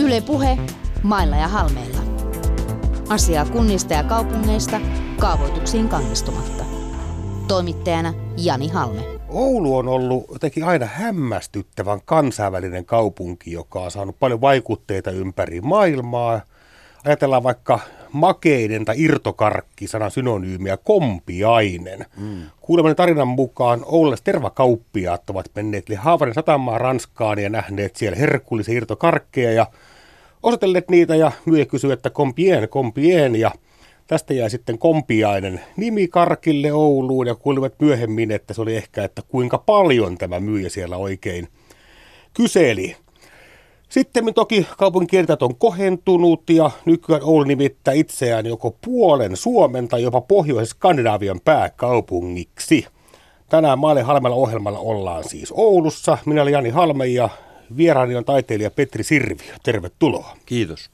Yle Puhe, mailla ja halmeilla. Asiaa kunnista ja kaupungeista kaavoituksiin kannistumatta. Toimittajana Jani Halme. Oulu on ollut jotenkin aina hämmästyttävän kansainvälinen kaupunki, joka on saanut paljon vaikutteita ympäri maailmaa. Ajatellaan vaikka makeinen tai irtokarkki, sanan synonyymiä, kompiainen. Mm. Kuulemani tarinan mukaan Oululaiset tervakauppiaat ovat menneet eli Haavarin satamaan Ranskaan ja nähneet siellä herkullisia irtokarkkeja ja osoitelleet niitä ja myyjä kysyi, että kompien, kompien ja tästä jäi sitten kompiainen nimi Karkille Ouluun ja kuulivat myöhemmin, että se oli ehkä, että kuinka paljon tämä myyjä siellä oikein kyseli. Sitten toki kaupunkikiertäjät on kohentunut ja nykyään Oulu nimittää itseään joko puolen Suomen tai jopa pohjois Skandinavian pääkaupungiksi. Tänään Maale Halmella ohjelmalla ollaan siis Oulussa. Minä olen Jani Halme ja vieraani on taiteilija Petri Sirviö. Tervetuloa. Kiitos.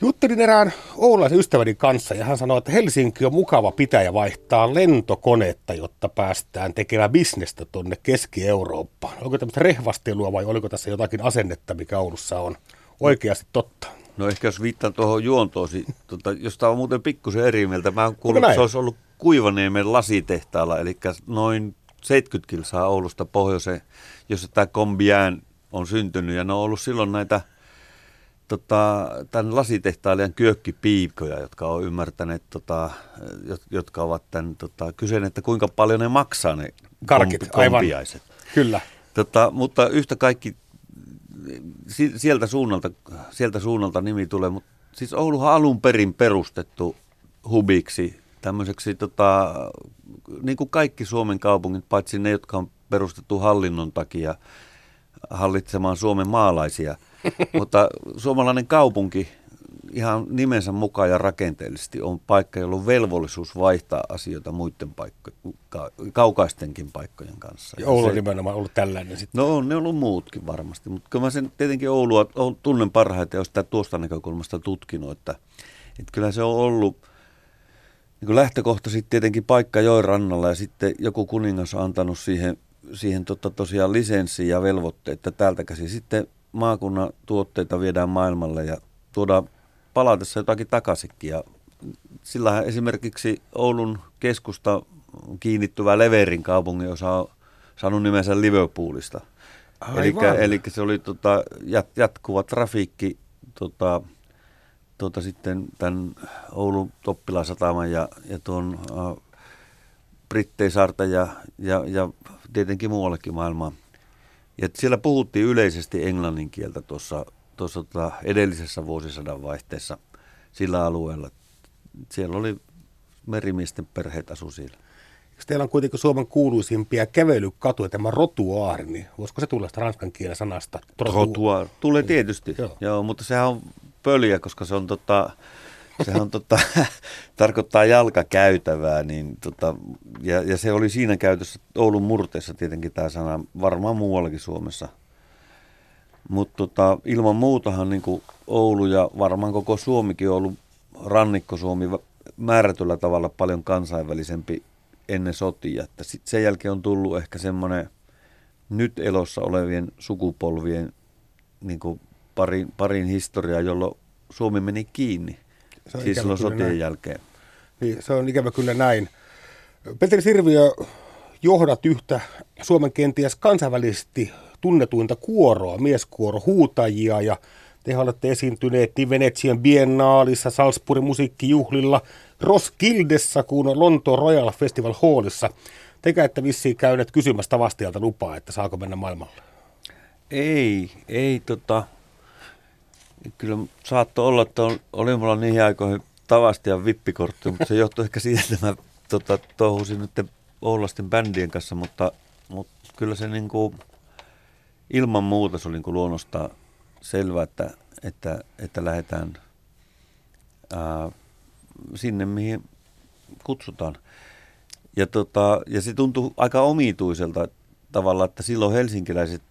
Juttelin erään oululaisen ystäväni kanssa ja hän sanoi, että Helsinki on mukava pitäjä vaihtaa lentokonetta, jotta päästään tekemään bisnestä tuonne Keski-Eurooppaan. Onko tämmöistä rehvastelua vai oliko tässä jotakin asennetta, mikä Oulussa on oikeasti totta? No ehkä jos viittaan tuohon juontoosi, tota, jos tämä on muuten pikkusen eri mieltä. Mä oon kuullut, että se olisi ollut Kuivaniemen lasitehtaalla, eli noin 70 kilsaa Oulusta pohjoiseen, jossa tämä kombiään on syntynyt. Ja ne on ollut silloin näitä tota, tämän lasitehtailijan kyökkipiikoja, jotka on ymmärtäneet, tota, jotka ovat tämän tota, kysyneet, että kuinka paljon ne maksaa ne Karkit, kompi, kompiaiset. Aivan. Kyllä. Tota, mutta yhtä kaikki sieltä suunnalta, sieltä suunnalta nimi tulee, mutta siis Ouluhan alun perin perustettu hubiksi, tämmöiseksi tota, niin kuin kaikki Suomen kaupungit, paitsi ne, jotka on perustettu hallinnon takia hallitsemaan Suomen maalaisia – Mutta suomalainen kaupunki ihan nimensä mukaan ja rakenteellisesti on paikka, jolla on velvollisuus vaihtaa asioita muiden paikkojen, kaukaistenkin paikkojen kanssa. Ja Oulu on nimenomaan ollut tällainen sitten. No on ne ollut muutkin varmasti, mutta kyllä mä sen tietenkin Oulua tunnen parhaiten ja sitä tuosta näkökulmasta tutkinut, että, että kyllä se on ollut niin lähtökohtaisesti tietenkin paikka joen rannalla ja sitten joku kuningas on antanut siihen, siihen tota tosiaan lisenssi ja velvoitteet, että täältä käsin sitten maakunnan tuotteita viedään maailmalle ja tuodaan palatessa jotakin takaisinkin. Ja sillähän esimerkiksi Oulun keskusta kiinnittyvä Leverin kaupungin osa on saanut nimensä Liverpoolista. Eli se oli tota, jat, jatkuva trafiikki tota, tota sitten tämän Oulun Toppilasataman ja, ja tuon uh, Britteisarta ja, ja, ja tietenkin muuallekin maailmaan ja siellä puhuttiin yleisesti englannin kieltä tuossa, tuossa tota edellisessä vuosisadan vaihteessa sillä alueella. Siellä oli merimiesten perheet asu siellä. Jos teillä on kuitenkin Suomen kuuluisimpia kävelykatuja, tämä rotuaari, niin voisiko se tulla sitä ranskan kielen sanasta? Rotuaari. Tulee tietysti, Joo. Joo, mutta sehän on pöliä, koska se on tota, Sehän on tota, tarkoittaa jalkakäytävää, niin tota, ja, ja, se oli siinä käytössä Oulun murteessa tietenkin tämä sana, varmaan muuallakin Suomessa. Mutta tota, ilman muutahan niin Oulu ja varmaan koko Suomikin on ollut rannikko-Suomi määrätyllä tavalla paljon kansainvälisempi ennen sotia. Että sit sen jälkeen on tullut ehkä semmoinen nyt elossa olevien sukupolvien niin parin, parin historiaa, jolloin Suomi meni kiinni. Se on siis silloin sotien näin. jälkeen. Niin, se on ikävä kyllä näin. Petri Sirviö, johdat yhtä Suomen kenties kansainvälisesti tunnetuinta kuoroa, mieskuoro huutajia ja te olette esiintyneet niin Venetsian biennaalissa, Salzburgin musiikkijuhlilla, Roskildessa kuin Lontoon Royal Festival Hallissa. Tekä ette vissiin käyneet kysymästä vastialta lupaa, että saako mennä maailmalle? Ei, ei tota, Kyllä saattoi olla, että oli mulla niihin aikoihin tavasti ja vippikortti, mutta se johtui ehkä siitä, että mä tota, touhusin nyt Oulasten bändien kanssa, mutta, mutta kyllä se niin kuin, ilman muuta se oli niin kuin luonnosta selvä, että, että, että lähdetään ää, sinne, mihin kutsutaan. Ja, tota, ja se tuntui aika omituiselta tavalla, että silloin helsinkiläiset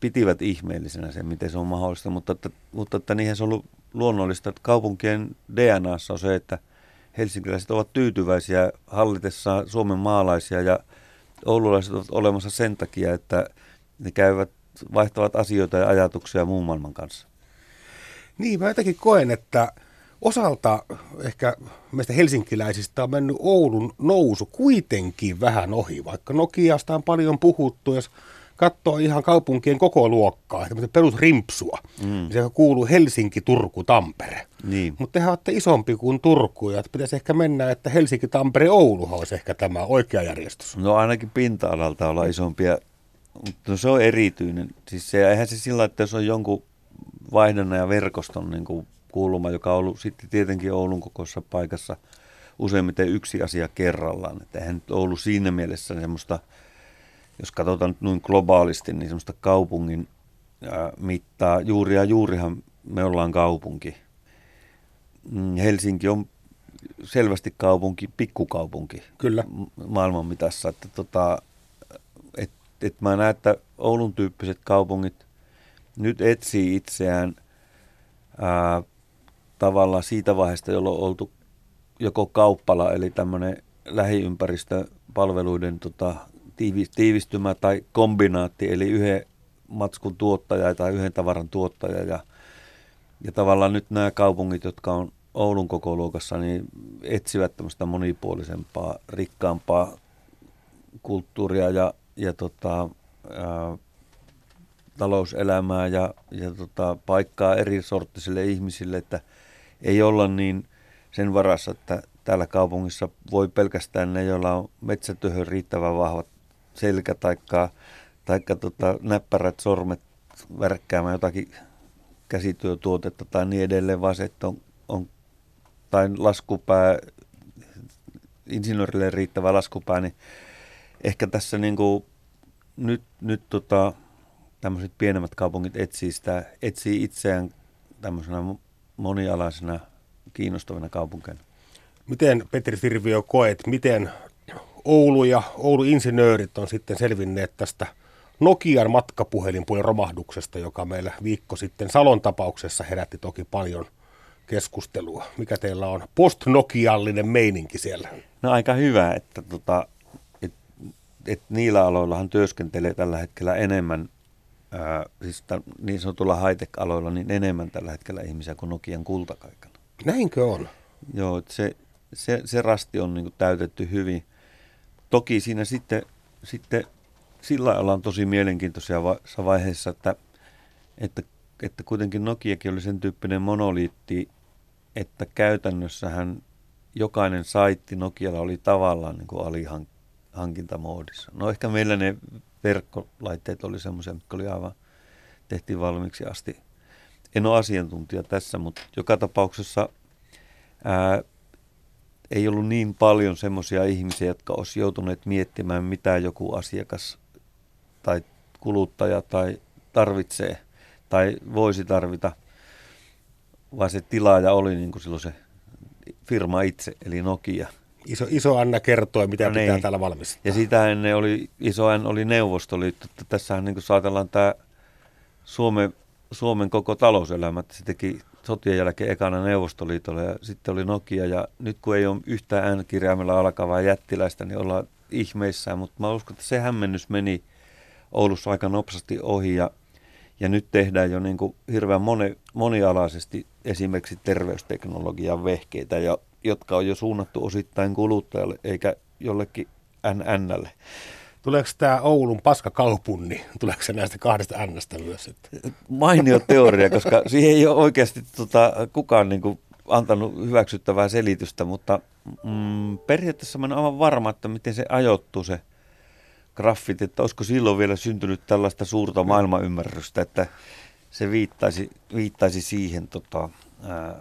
pitivät ihmeellisenä sen, miten se on mahdollista, mutta, että, mutta että niihin se on ollut luonnollista, että kaupunkien DNAssa on se, että helsinkiläiset ovat tyytyväisiä hallitessaan Suomen maalaisia ja oululaiset ovat olemassa sen takia, että ne käyvät, vaihtavat asioita ja ajatuksia muun maailman kanssa. Niin, mä jotenkin koen, että osalta ehkä meistä helsinkiläisistä on mennyt Oulun nousu kuitenkin vähän ohi, vaikka Nokiasta on paljon puhuttu, jos katsoo ihan kaupunkien koko luokkaa, perusrimpsua, mm. Niin se kuuluu Helsinki, Turku, Tampere. Niin. Mutta tehän olette isompi kuin Turku, ja pitäisi ehkä mennä, että Helsinki, Tampere, Oulu olisi ehkä tämä oikea järjestys. No ainakin pinta-alalta olla isompia, mutta no se on erityinen. Siis se, eihän se sillä, että jos on jonkun vaihdunnan ja verkoston niin kuin kulma, joka on ollut sitten tietenkin Oulun kokoisessa paikassa useimmiten yksi asia kerrallaan. Että eihän nyt ollut siinä mielessä semmoista, jos katsotaan nyt noin globaalisti, niin semmoista kaupungin mittaa. Juuri ja juurihan me ollaan kaupunki. Mm, Helsinki on selvästi kaupunki, pikkukaupunki. Kyllä. Maailman mitassa. Että tota, et, et mä näen, että Oulun tyyppiset kaupungit nyt etsii itseään ää, tavallaan siitä vaiheesta, jolloin on oltu joko kauppala, eli tämmöinen lähiympäristöpalveluiden tota, tiivistymä tai kombinaatti, eli yhden matskun tuottaja tai yhden tavaran tuottaja. Ja, ja tavallaan nyt nämä kaupungit, jotka on Oulun koko luokassa, niin etsivät tämmöistä monipuolisempaa, rikkaampaa kulttuuria ja, ja tota, ää, talouselämää ja, ja tota, paikkaa eri sorttisille ihmisille, että ei olla niin sen varassa, että täällä kaupungissa voi pelkästään ne, joilla on metsätyöhön riittävän vahvat selkä taikka, taikka tota, näppärät sormet värkkäämään jotakin käsityötuotetta tai niin edelleen, vaan se, että on, on tai laskupää, insinöörille riittävä laskupää, niin ehkä tässä niin kuin nyt, nyt tota, tämmöiset pienemmät kaupungit etsii, sitä, etsii itseään tämmöisenä monialaisena kiinnostavana kaupunkina. Miten Petri Sirviö koet, miten Oulu ja Oulu-insinöörit on sitten selvinneet tästä Nokian matkapuhelinpuolen romahduksesta, joka meillä viikko sitten Salon tapauksessa herätti toki paljon keskustelua. Mikä teillä on post-nokiallinen meininki siellä? No aika hyvä, että tota, et, et niillä aloillahan työskentelee tällä hetkellä enemmän ää, siis niin sanotulla high-tech-aloilla niin enemmän tällä hetkellä ihmisiä kuin Nokian kultakaikana. Näinkö on? Joo, se, se, se rasti on niin täytetty hyvin. Toki siinä sitten, sitten sillä ollaan tosi mielenkiintoisia vaiheessa, että, että, että kuitenkin Nokiakin oli sen tyyppinen monoliitti, että käytännössähän jokainen saitti Nokialla oli tavallaan niin kuin alihankintamoodissa. No ehkä meillä ne verkkolaitteet oli semmoisia, mitkä oli aivan, tehtiin valmiiksi asti. En ole asiantuntija tässä, mutta joka tapauksessa ää, ei ollut niin paljon semmoisia ihmisiä, jotka olisi joutuneet miettimään, mitä joku asiakas tai kuluttaja tai tarvitsee tai voisi tarvita, vaan se tilaaja oli niin kuin silloin se firma itse, eli Nokia – Iso, iso Anna kertoi, mitä no pitää niin. täällä valmistaa. Ja sitä ennen oli, iso N oli Neuvostoliitto. Tässähän niin ajatellaan tämä Suomen, Suomen koko talouselämä. Se teki sotien jälkeen ekana Neuvostoliitolle ja sitten oli Nokia. Ja nyt kun ei ole yhtään N-kirjaimella alkavaa jättiläistä, niin ollaan ihmeissään. Mutta mä uskon, että se hämmennys meni Oulussa aika nopsasti ohi ja, ja nyt tehdään jo niin kuin hirveän moni, monialaisesti esimerkiksi terveysteknologian vehkeitä ja jotka on jo suunnattu osittain kuluttajalle eikä jollekin NNlle. Tuleeko tämä Oulun paskakaupunni, tuleeko se näistä kahdesta Nstä myös? Että? Mainio teoria, koska siihen ei ole oikeasti tota, kukaan niin kuin, antanut hyväksyttävää selitystä, mutta mm, periaatteessa mä olen aivan varma, että miten se ajoittuu se graffiti, että olisiko silloin vielä syntynyt tällaista suurta maailmanymmärrystä, että se viittaisi, viittaisi siihen tota, ää,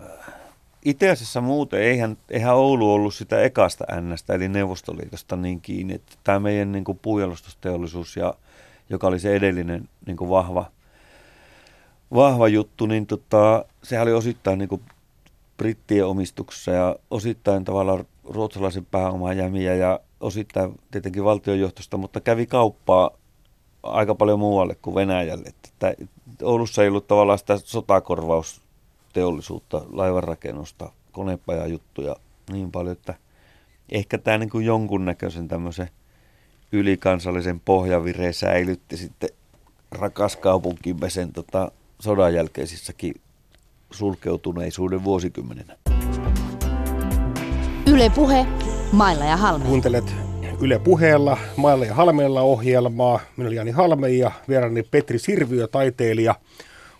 itse asiassa muuten, eihän, eihän Oulu ollut sitä ekasta äänestä, eli Neuvostoliitosta niin kiinni, että tämä meidän niin kuin puujalostusteollisuus, ja, joka oli se edellinen niin kuin vahva, vahva juttu, niin tota, sehän oli osittain niin kuin brittien omistuksessa ja osittain tavallaan ruotsalaisen pääoman jämiä ja osittain tietenkin valtionjohtosta, mutta kävi kauppaa aika paljon muualle kuin Venäjälle. Että Oulussa ei ollut tavallaan sitä sotakorvaus teollisuutta, laivanrakennusta, konepajajuttuja niin paljon, että ehkä tämä niin kuin jonkunnäköisen tämmöisen ylikansallisen pohjavireen säilytti sitten rakas kaupunkimme sen tota, sodan jälkeisissäkin sulkeutuneisuuden vuosikymmenenä. Yle Puhe, Mailla ja Halme. Kuuntelet Yle Puheella, Mailla ja Halmeella ohjelmaa. Minä olen Jani Halme ja vieraani Petri Sirviö, taiteilija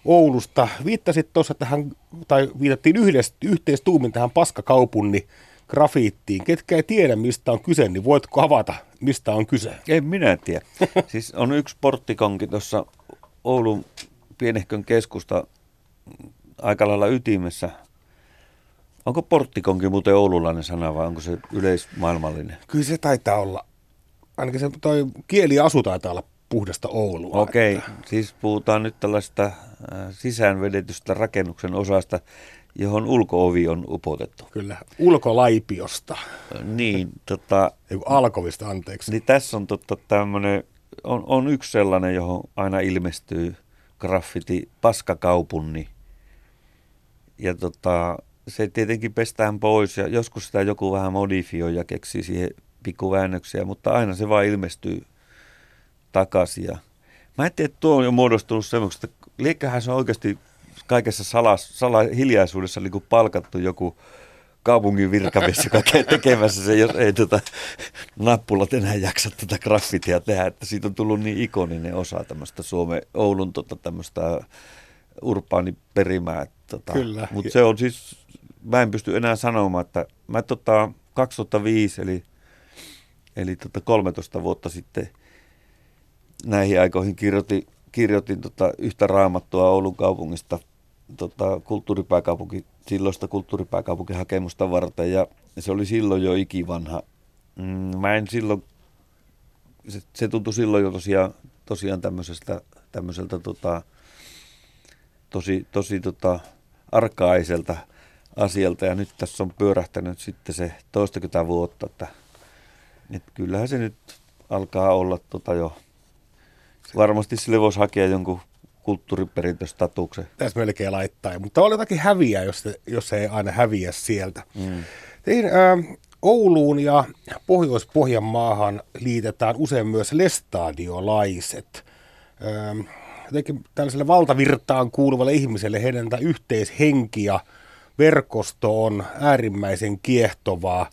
Oulusta. Viittasit tuossa tähän, tai viitattiin yhdessä, yhteistuumin tähän paskakaupunni grafiittiin. Ketkä ei tiedä, mistä on kyse, niin voitko avata, mistä on kyse? En minä tiedä. siis on yksi porttikonki tuossa Oulun pienehkön keskusta aika lailla ytimessä. Onko porttikonki muuten oululainen sana vai onko se yleismaailmallinen? Kyllä se taitaa olla. Ainakin se toi kieliasu taitaa olla puhdasta Oulua. Okei, okay. siis puhutaan nyt tällaista äh, sisäänvedetystä rakennuksen osasta, johon ulkoovi on upotettu. Kyllä, ulkolaipiosta. Niin, tota... Eiku alkovista, anteeksi. Niin tässä on totta tämmöinen, on, on yksi sellainen, johon aina ilmestyy graffiti paskakaupunni. Ja tota, se tietenkin pestään pois ja joskus sitä joku vähän modifioi ja keksii siihen pikkuväännöksiä, mutta aina se vaan ilmestyy takaisin. Ja mä en tiedä, että tuo on jo muodostunut semmoista, että liekkähän se on oikeasti kaikessa salas, sala, hiljaisuudessa niin kuin palkattu joku kaupungin virkamies, joka käy tekemässä se, jos ei tota, nappulat enää jaksa tätä graffitia tehdä, että siitä on tullut niin ikoninen osa tämmöistä Suomen, Oulun tota, tämmöistä urbaaniperimää. Tota. Kyllä. Mutta se on siis, mä en pysty enää sanomaan, että mä tota, 2005 eli, eli tota 13 vuotta sitten näihin aikoihin kirjoitin, kirjoitin tota yhtä raamattua Oulun kaupungista tota, kulttuuripääkaupunki, silloista kulttuuripääkaupunkihakemusta varten ja se oli silloin jo ikivanha. Mm, mä en silloin, se, se tuntui silloin jo tosiaan, tosiaan tämmöisestä, tämmöiseltä tota, tosi, tosi tota, arkaiselta asialta ja nyt tässä on pyörähtänyt sitten se toistakymmentä vuotta, että, että kyllähän se nyt alkaa olla tota jo, varmasti sille voisi hakea jonkun kulttuuriperintöstatuksen. Tässä melkein laittaa, mutta on jotakin häviä, jos, se, jos se ei aina häviä sieltä. Mm. Tein, äh, Ouluun ja Pohjois-Pohjanmaahan liitetään usein myös lestadiolaiset. Ähm, jotenkin tällaiselle valtavirtaan kuuluvalle ihmiselle heidän yhteishenki ja verkosto on äärimmäisen kiehtovaa.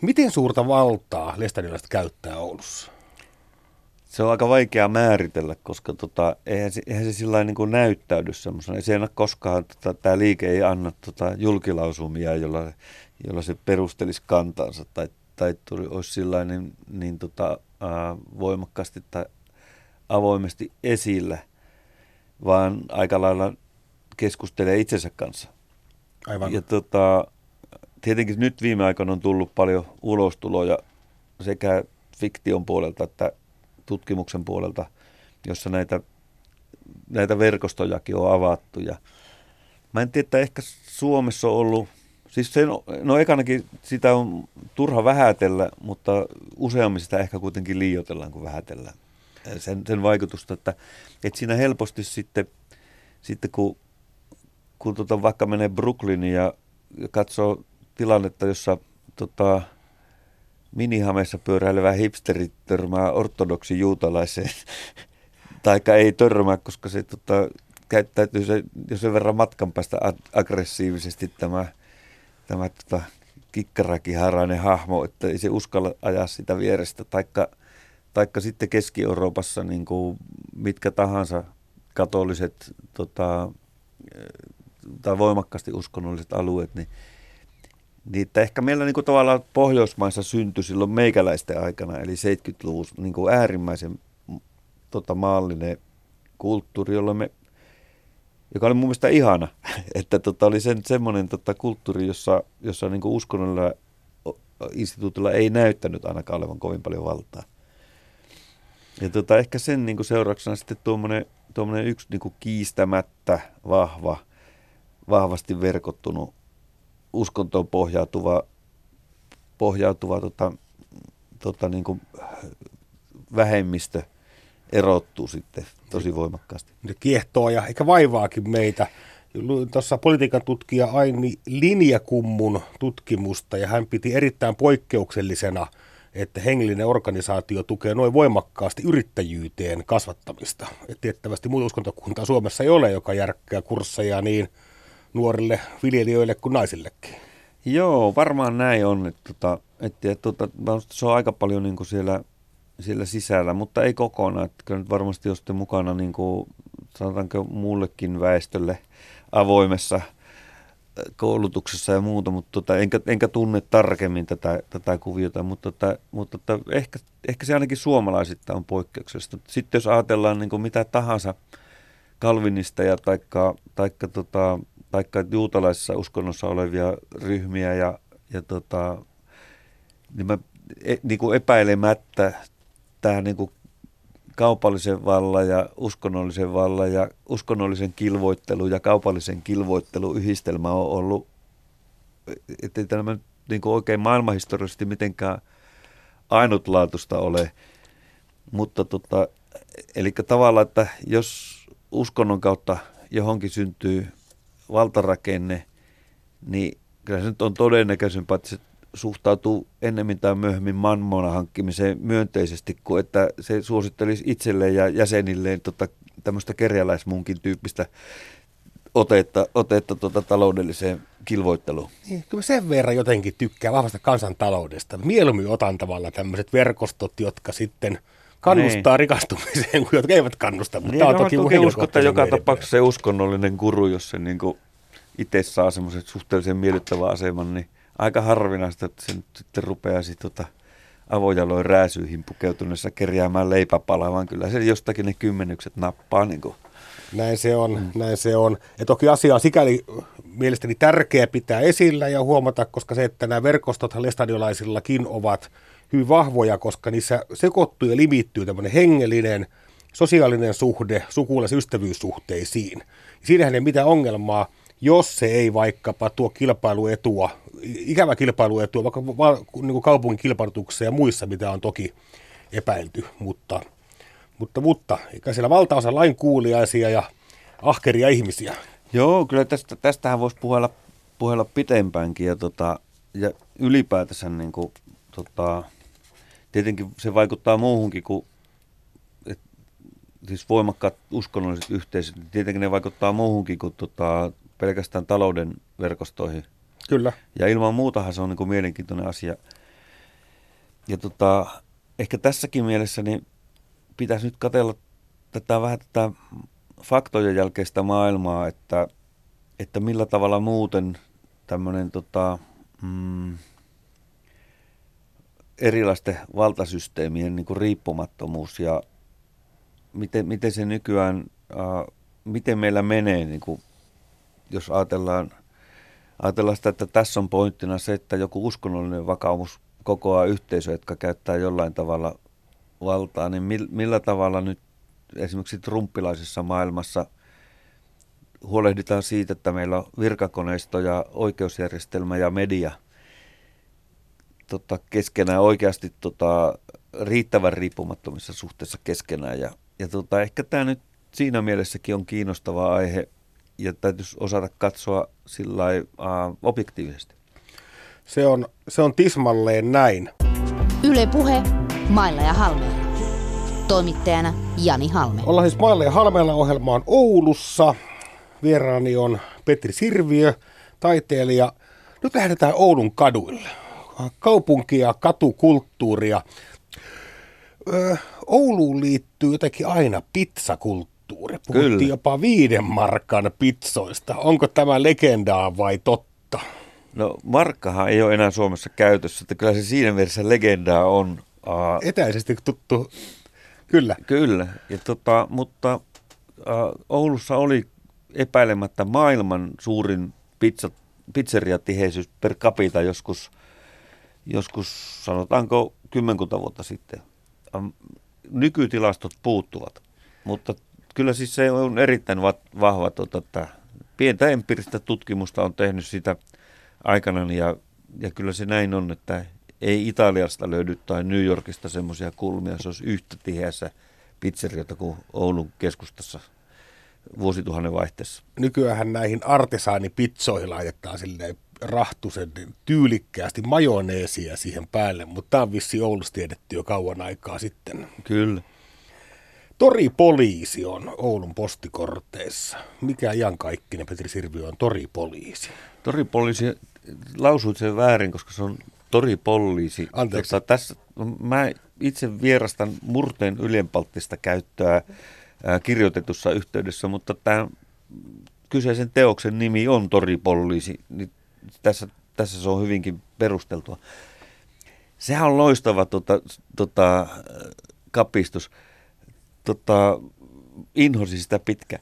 Miten suurta valtaa lestadiolaiset käyttää Oulussa? Se on aika vaikea määritellä, koska tota, eihän, se, eihän se sillä niin kuin näyttäydy semmoisena. Ei se ei koskaan, tota, tämä liike ei anna tota, julkilausumia, jolla, jolla se perustelisi kantansa tai, tai tuli, olisi sillä niin, niin tota, ää, voimakkaasti tai avoimesti esillä, vaan aika lailla keskustelee itsensä kanssa. Aivan. Ja tota, tietenkin nyt viime aikoina on tullut paljon ulostuloja sekä fiktion puolelta että tutkimuksen puolelta, jossa näitä, näitä verkostojakin on avattu. Ja mä en tiedä, että ehkä Suomessa on ollut, siis sen, no ekanakin sitä on turha vähätellä, mutta useammin sitä ehkä kuitenkin liioitellaan kuin vähätellään sen, sen vaikutusta, että, että siinä helposti sitten, sitten kun, kun tota vaikka menee Brooklyniin ja katsoo tilannetta, jossa tota, minihameessa pyöräilevä hipsteri törmää ortodoksi juutalaiseen, taikka ei törmää, koska se tota, käyttäytyy se, jo sen verran matkan päästä aggressiivisesti tämä, tämä tota, kikkarakiharainen hahmo, että ei se uskalla ajaa sitä vierestä, taikka, taikka sitten Keski-Euroopassa niin kuin mitkä tahansa katoliset tota, tai voimakkaasti uskonnolliset alueet, niin niin, ehkä meillä niin kuin tavallaan Pohjoismaissa syntyi silloin meikäläisten aikana, eli 70-luvun niin kuin äärimmäisen tota, maallinen kulttuuri, jolla me, joka oli mun mielestä ihana, että tota, oli sen, semmoinen tota, kulttuuri, jossa, jossa niin kuin uskonnollisella instituutilla ei näyttänyt ainakaan olevan kovin paljon valtaa. Ja tota, ehkä sen niin kuin seurauksena sitten tuommoinen, tuommoinen yksi niin kuin kiistämättä vahva, vahvasti verkottunut uskontoon pohjautuva, pohjautuva tota, tota niin kuin vähemmistö erottuu sitten tosi voimakkaasti. Se kiehtoo ja ehkä vaivaakin meitä. Tuossa politiikan tutkija Aini Linjakummun tutkimusta ja hän piti erittäin poikkeuksellisena, että hengellinen organisaatio tukee noin voimakkaasti yrittäjyyteen kasvattamista. Et tiettävästi muuta uskontokuntaa Suomessa ei ole, joka järkkää kursseja niin – nuorille viljelijöille kuin naisillekin. Joo, varmaan näin on. Että, tota, että, että, että, se on aika paljon niin kuin siellä, siellä sisällä, mutta ei kokonaan. Että kyllä nyt varmasti jos mukana niin kuin, sanotaanko muullekin väestölle avoimessa – koulutuksessa ja muuta, mutta tota, enkä, enkä tunne tarkemmin tätä, tätä kuviota, mutta, tota, mutta tota, ehkä, ehkä se ainakin suomalaisista on poikkeuksesta. Sitten jos ajatellaan niin kuin mitä tahansa kalvinisteja tai taikka, tota, taikka juutalaisessa uskonnossa olevia ryhmiä ja, ja tota, niin mä e, niin kuin epäilemättä tämä niin kuin kaupallisen vallan ja uskonnollisen vallan ja uskonnollisen kilvoittelu ja kaupallisen kilvoittelu yhdistelmä on ollut, ettei tämä niin kuin oikein maailmanhistoriallisesti mitenkään ainutlaatuista ole. Mutta tota, eli tavallaan, että jos uskonnon kautta johonkin syntyy valtarakenne, niin kyllä se nyt on todennäköisempää, että se suhtautuu ennemmin tai myöhemmin mammona hankkimiseen myönteisesti, kuin että se suosittelisi itselleen ja jäsenilleen tota, tämmöistä kerjäläismunkin tyyppistä otetta, otetta tota, taloudelliseen kilvoitteluun. Niin, kyllä sen verran jotenkin tykkää vahvasta kansantaloudesta. Mieluummin otan tavallaan tämmöiset verkostot, jotka sitten kannustaa niin. rikastumiseen, kuin jotka eivät kannusta. Mutta niin, tämä on toki, toki usko, että joka tapauksessa se uskonnollinen guru, jos se niin itse saa semmoisen suhteellisen miellyttävän aseman, niin aika harvinaista, että se nyt sitten rupeaisi tota avojaloin rääsyihin pukeutuneessa kerjäämään leipäpalaa, vaan kyllä se jostakin ne kymmenykset nappaa. Niin kuin. Näin se on, mm. näin se on. Ja toki asia on sikäli mielestäni tärkeä pitää esillä ja huomata, koska se, että nämä verkostot lestadiolaisillakin ovat hyvin vahvoja, koska niissä sekoittuu ja limittyy tämmöinen hengellinen, sosiaalinen suhde sukulaisystävyyssuhteisiin. Siinähän ei mitään ongelmaa, jos se ei vaikkapa tuo kilpailuetua, ikävä kilpailuetua, vaikka niin kuin kaupungin kilpailutuksessa ja muissa, mitä on toki epäilty, mutta, mutta, mutta eikä siellä valtaosa lainkuuliaisia ja ahkeria ihmisiä. Joo, kyllä tästä, tästähän voisi puhella, puhella pitempäänkin ja, tota, ja ylipäätänsä niin kuin, tota, tietenkin se vaikuttaa muuhunkin kuin et, siis voimakkaat uskonnolliset yhteisöt, niin tietenkin ne vaikuttaa muuhunkin kuin tota, pelkästään talouden verkostoihin. Kyllä. Ja ilman muutahan se on niin kuin mielenkiintoinen asia. Ja tota, ehkä tässäkin mielessä niin pitäisi nyt katella tätä vähän tätä faktojen jälkeistä maailmaa, että, että millä tavalla muuten tämmöinen tota, mm, erilaisten valtasysteemien niin kuin riippumattomuus ja miten, miten se nykyään, äh, miten meillä menee niin kuin jos ajatellaan, ajatellaan sitä, että tässä on pointtina se, että joku uskonnollinen vakaumus kokoaa yhteisö, jotka käyttää jollain tavalla valtaa, niin millä tavalla nyt esimerkiksi trumppilaisessa maailmassa huolehditaan siitä, että meillä on virkakoneisto ja oikeusjärjestelmä ja media tota, keskenään oikeasti tota, riittävän riippumattomissa suhteessa keskenään. Ja, ja tota, ehkä tämä nyt siinä mielessäkin on kiinnostava aihe ja täytyisi osata katsoa sillä uh, objektiivisesti. Se on, se on tismalleen näin. Yle Puhe, Mailla ja Halmeella. Toimittajana Jani Halme. Ollaan siis Mailla ja Halmeella ohjelma on Oulussa. Vieraani on Petri Sirviö, taiteilija. Nyt lähdetään Oulun kaduille. Kaupunkia, katukulttuuria. Öö, Ouluun liittyy jotenkin aina pizzakulttuuri kulttuuri. Puhuttiin Kyllä. jopa viiden markan pizzoista. Onko tämä legendaa vai totta? No markkahan ei ole enää Suomessa käytössä, että kyllä se siinä mielessä legendaa on. Uh, Etäisesti tuttu, kyllä. Kyllä, ja tota, mutta uh, Oulussa oli epäilemättä maailman suurin pizza, pizzeriatiheisyys per capita joskus, joskus sanotaanko kymmenkunta vuotta sitten. Nykytilastot puuttuvat, mutta kyllä siis se on erittäin vahva, tota, että pientä empiiristä tutkimusta on tehnyt sitä aikana ja, ja kyllä se näin on, että ei Italiasta löydy tai New Yorkista semmoisia kulmia, se olisi yhtä tiheässä pizzeriota kuin Oulun keskustassa vuosituhannen vaihteessa. Nykyään näihin artesaanipizzoihin laitetaan silleen rahtusen tyylikkäästi majoneesia siihen päälle, mutta tämä on vissi Oulussa tiedetty jo kauan aikaa sitten. Kyllä. Toripoliisi on Oulun postikorteissa. Mikä Kaikkinen Petri Sirviö on toripoliisi? Toripoliisi, lausuit sen väärin, koska se on toripoliisi. Anteeksi. Tota, tässä, mä itse vierastan murteen ylenpalttista käyttöä ää, kirjoitetussa yhteydessä, mutta tämä kyseisen teoksen nimi on toripoliisi. Niin tässä, tässä se on hyvinkin perusteltua. Sehän on loistava tota, tota, kapistus. Tota, inhosi sitä pitkä.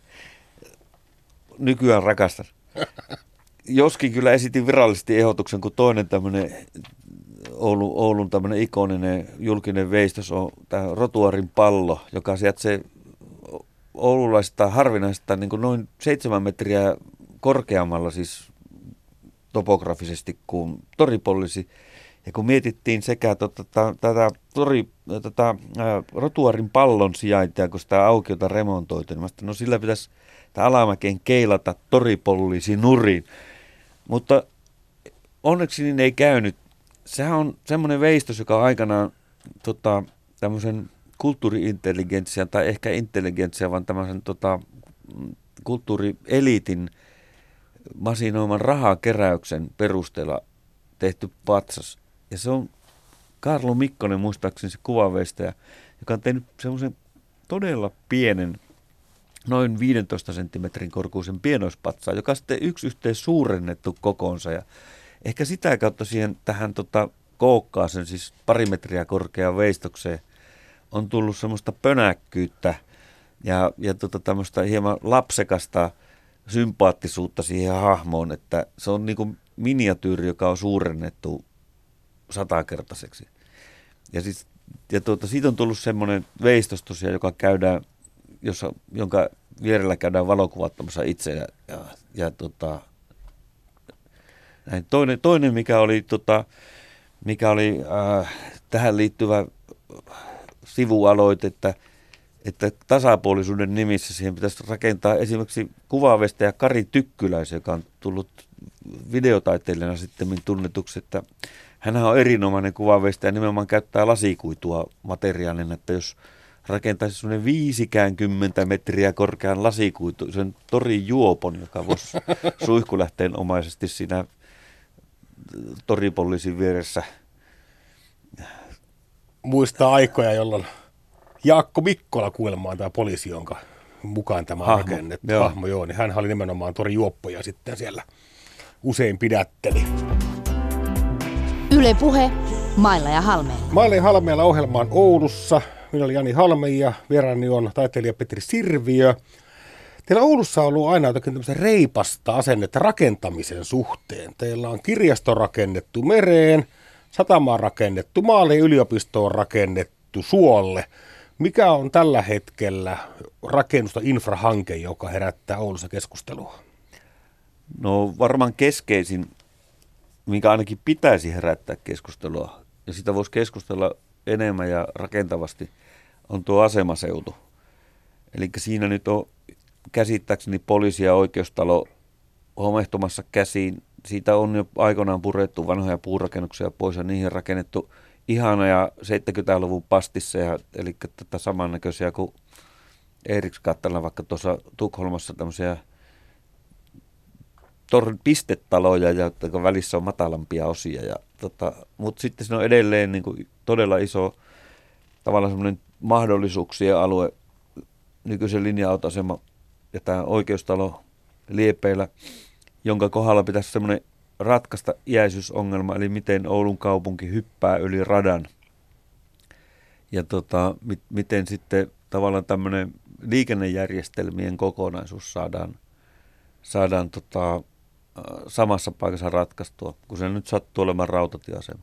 Nykyään rakastan. Joskin kyllä esitin virallisesti ehdotuksen, kun toinen tämmöinen Oulun, Oulun tämmöinen ikoninen julkinen veistos on tämä Rotuarin pallo, joka sijaitsee oululaisista harvinaista niin kuin noin seitsemän metriä korkeammalla siis topografisesti kuin toripollisi. Ja kun mietittiin sekä tota, tätä tori, tota, ää, rotuarin pallon sijaintia, kun sitä aukiota remontoitiin, niin no sillä pitäisi tämä alamäkeen keilata toripollisi nurin. Mutta onneksi niin ei käynyt. Sehän on semmoinen veistos, joka aikanaan tota, tämmöisen kulttuuriintelligentsian tai ehkä intelligentsia, vaan tämmöisen tota, kulttuurieliitin masinoiman rahakeräyksen perusteella tehty patsas. Ja se on Karlo Mikkonen muistaakseni se kuvaveistäjä, joka on tehnyt semmoisen todella pienen, noin 15 senttimetrin korkuisen pienoispatsaan, joka sitten yksi yhteen suurennettu kokonsa. Ja ehkä sitä kautta siihen tähän tota, kookkaaseen, siis pari metriä korkeaan veistokseen, on tullut semmoista pönäkkyyttä ja, ja tota, tämmöistä hieman lapsekasta sympaattisuutta siihen hahmoon, että se on niin kuin miniatyyri, joka on suurennettu satakertaiseksi. Ja, siis, ja tuota, siitä on tullut semmoinen veistos tosiaan, joka käydään, jossa, jonka vierellä käydään valokuvattamassa itse. Ja, ja, ja tota, näin. Toinen, toinen, mikä oli, tota, mikä oli äh, tähän liittyvä sivualoite, että, että tasapuolisuuden nimissä siihen pitäisi rakentaa esimerkiksi ja Kari Tykkyläis, joka on tullut videotaiteilijana sitten tunnetuksi, että hän on erinomainen kuvaveistä ja nimenomaan käyttää lasikuitua materiaalina, että jos rakentaisi semmoinen 50 metriä korkean lasikuitu, sen tori juopon, joka voisi suihkulähteen omaisesti siinä toripoliisin vieressä. Muistaa aikoja, jolloin Jaakko Mikkola kuulemaan tämä poliisi, jonka mukaan tämä on rakennettu. Joo. Hahmo, joo, niin hän oli nimenomaan tori juoppoja sitten siellä usein pidätteli. Yle Puhe, Mailla ja Halmeella. Mailla ja Halmeella ohjelmaan Oulussa. Minä olen Jani Halme ja vieraani on taiteilija Petri Sirviö. Teillä Oulussa on ollut aina jotakin tämmöistä reipasta asennetta rakentamisen suhteen. Teillä on kirjasto rakennettu mereen, satama rakennettu maalle ja yliopisto on rakennettu suolle. Mikä on tällä hetkellä rakennusta infrahanke, joka herättää Oulussa keskustelua? No varmaan keskeisin minkä ainakin pitäisi herättää keskustelua, ja sitä voisi keskustella enemmän ja rakentavasti, on tuo asemaseutu. Eli siinä nyt on käsittääkseni poliisi ja oikeustalo homehtumassa käsiin. Siitä on jo aikoinaan purettu vanhoja puurakennuksia pois ja niihin rakennettu ihanoja 70-luvun pastisseja, eli tätä samannäköisiä kuin Eeriks kattella vaikka tuossa Tukholmassa tämmöisiä tor- pistetaloja, ja välissä on matalampia osia. Ja, tota, Mutta sitten se on edelleen niin kuin, todella iso tavallaan semmoinen mahdollisuuksien alue nykyisen linja-autoasema ja tämä oikeustalo liepeillä, jonka kohdalla pitäisi semmoinen ratkaista iäisyysongelma, eli miten Oulun kaupunki hyppää yli radan. Ja tota, mit, miten sitten tavallaan tämmöinen liikennejärjestelmien kokonaisuus saadaan, saadaan tota, samassa paikassa ratkaistua, kun se nyt sattuu olemaan rautatieasema.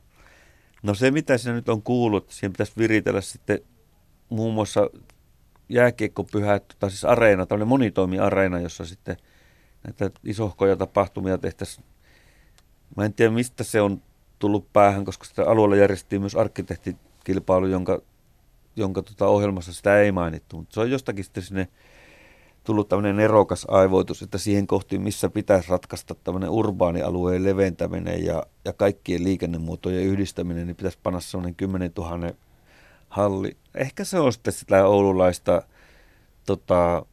No se, mitä siinä nyt on kuullut, siihen pitäisi viritellä sitten muun muassa jääkiekkopyhät, tai siis areena, tämmöinen monitoimiareena, jossa sitten näitä isohkoja tapahtumia tehtäisiin. Mä en tiedä, mistä se on tullut päähän, koska sitä alueella järjestettiin myös arkkitehtikilpailu, jonka, jonka tota ohjelmassa sitä ei mainittu. Mutta se on jostakin sitten sinne tullut tämmöinen erokas aivoitus, että siihen kohti, missä pitäisi ratkaista tämmöinen urbaanialueen leventäminen ja, ja kaikkien liikennemuotojen yhdistäminen, niin pitäisi panna semmoinen 10 000 halli. Ehkä se on sitten sitä oululaista tota,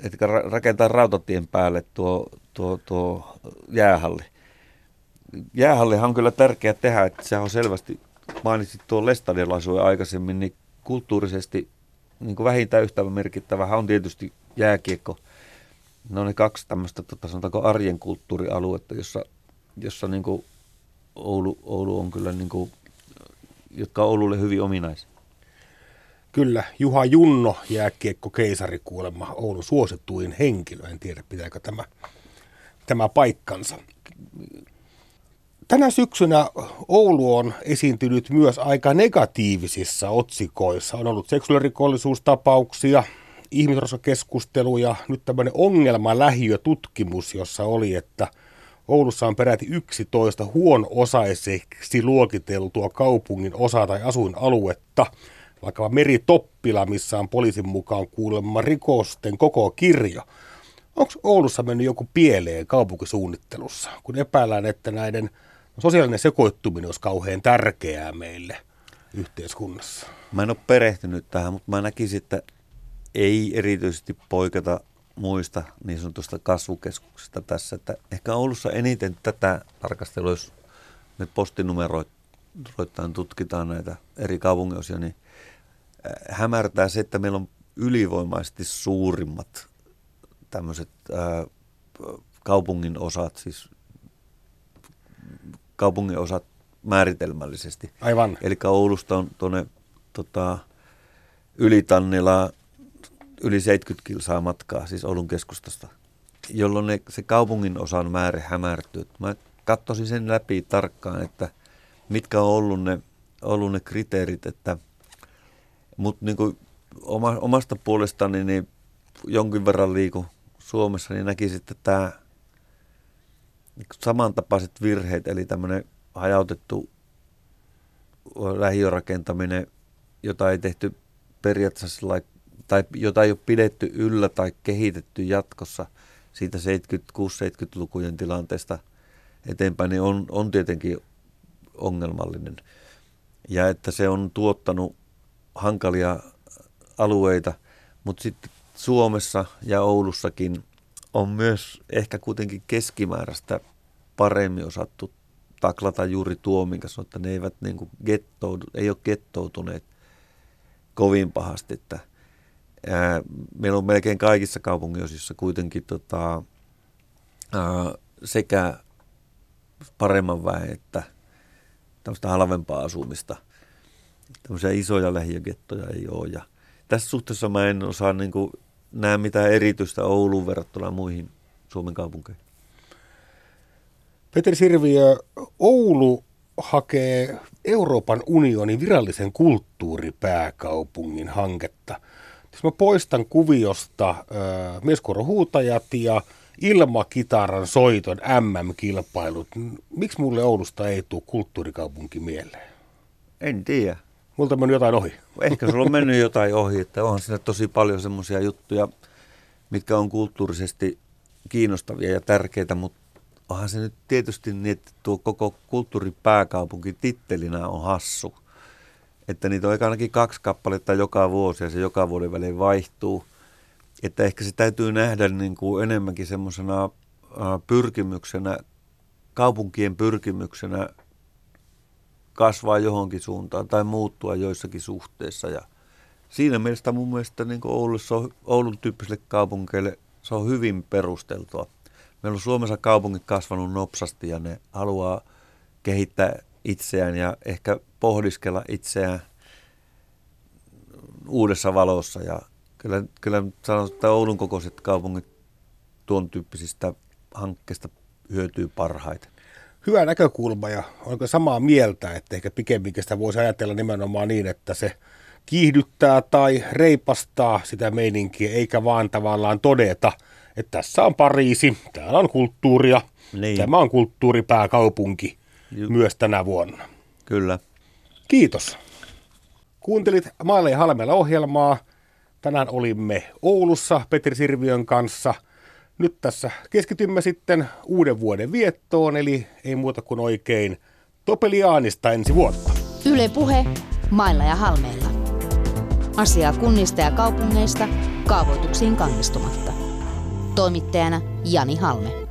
että rakentaa rautatien päälle tuo, tuo, tuo jäähalli. Jäähallihan on kyllä tärkeä tehdä, että se on selvästi, mainitsit tuon lestadiolaisuuden aikaisemmin, niin kulttuurisesti niin kuin vähintään yhtä merkittävä on tietysti jääkiekko. Ne on ne kaksi tämmöistä, tota, sanotaanko arjen kulttuurialuetta, jossa, jossa niin kuin Oulu, Oulu on kyllä, niin kuin, jotka on Oululle hyvin ominaisia. Kyllä, Juha Junno, jääkiekko keisari kuulemma, Oulun suosituin henkilö. En tiedä, pitääkö tämä, tämä paikkansa. Tänä syksynä Oulu on esiintynyt myös aika negatiivisissa otsikoissa. On ollut seksuaalirikollisuustapauksia, ihmisrosakeskusteluja, nyt tämmöinen ongelma lähiötutkimus, jossa oli, että Oulussa on peräti 11 huono-osaiseksi luokiteltua kaupungin osa- tai asuinaluetta – vaikka Meritoppila, missä on poliisin mukaan kuulemma rikosten koko kirjo. Onko Oulussa mennyt joku pieleen kaupunkisuunnittelussa, kun epäillään, että näiden sosiaalinen sekoittuminen olisi kauhean tärkeää meille yhteiskunnassa? Mä en ole perehtynyt tähän, mutta mä näkisin, että ei erityisesti poiketa muista niin sanotusta kasvukeskuksista tässä. Että ehkä Oulussa eniten tätä tarkastelua, jos me postinumeroittain tutkitaan näitä eri kaupunginosia, niin hämärtää se, että meillä on ylivoimaisesti suurimmat tämmöiset ää, kaupungin osat, siis kaupungin osat määritelmällisesti. Aivan. Eli Oulusta on tuonne tota, Ylitannila yli 70 kilsaa matkaa, siis Oulun keskustasta, jolloin ne, se kaupungin osan määrä hämärtyy. Mä katsoisin sen läpi tarkkaan, että mitkä on ollut ne, ollut ne kriteerit, että mutta niin oma, omasta puolestani niin jonkin verran liiku Suomessa, niin näkisin, että tämä samantapaiset virheet, eli tämmöinen hajautettu lähiörakentaminen, jota ei tehty periaatteessa tai jota ei ole pidetty yllä tai kehitetty jatkossa siitä 76-70-lukujen tilanteesta eteenpäin, niin on, on tietenkin ongelmallinen. Ja että se on tuottanut hankalia alueita, mutta sitten Suomessa ja Oulussakin on myös ehkä kuitenkin keskimääräistä paremmin osattu taklata juuri tuo, minkä sanoo, että ne eivät niin kuin gettoudu, ei ole gettoutuneet kovin pahasti. Että, ää, meillä on melkein kaikissa kaupunginosissa kuitenkin tota, ää, sekä paremman väen että tämmöistä halvempaa asumista – tämmöisiä isoja lähiögettoja ei ole. Ja tässä suhteessa mä en osaa niin kuin, näe mitään erityistä Ouluun verrattuna muihin Suomen kaupunkeihin. Petri Sirviö, Oulu hakee Euroopan unionin virallisen kulttuuripääkaupungin hanketta. Jos mä poistan kuviosta äh, mieskuorohuutajat ja ilmakitaran soiton MM-kilpailut, miksi mulle Oulusta ei tule kulttuurikaupunki mieleen? En tiedä. Multa on mennyt jotain ohi. Ehkä sulla on mennyt jotain ohi, että onhan siinä tosi paljon semmoisia juttuja, mitkä on kulttuurisesti kiinnostavia ja tärkeitä, mutta onhan se nyt tietysti niin, että tuo koko kulttuuripääkaupunki tittelinä on hassu. Että niitä on ainakin kaksi kappaletta joka vuosi ja se joka vuoden välein vaihtuu. Että ehkä se täytyy nähdä niin kuin enemmänkin semmoisena pyrkimyksenä, kaupunkien pyrkimyksenä kasvaa johonkin suuntaan tai muuttua joissakin suhteessa. Ja siinä mielessä mun mielestä niin Oulussa on, Oulun tyyppisille kaupunkeille se on hyvin perusteltua. Meillä on Suomessa kaupungit kasvanut nopsasti ja ne haluaa kehittää itseään ja ehkä pohdiskella itseään uudessa valossa. Ja kyllä, kyllä sanon, että Oulun kokoiset kaupungit tuon tyyppisistä hankkeista hyötyy parhaiten hyvä näkökulma ja onko samaa mieltä, että ehkä pikemminkin sitä voisi ajatella nimenomaan niin, että se kiihdyttää tai reipastaa sitä meininkiä, eikä vaan tavallaan todeta, että tässä on Pariisi, täällä on kulttuuria, niin. tämä on kulttuuripääkaupunki Juh. myös tänä vuonna. Kyllä. Kiitos. Kuuntelit Maalle ja Halmeella ohjelmaa. Tänään olimme Oulussa Petri Sirviön kanssa – nyt tässä keskitymme sitten uuden vuoden viettoon, eli ei muuta kuin oikein Topeliaanista ensi vuotta. Yle Puhe, mailla ja halmeilla. Asiaa kunnista ja kaupungeista kaavoituksiin kannistumatta. Toimittajana Jani Halme.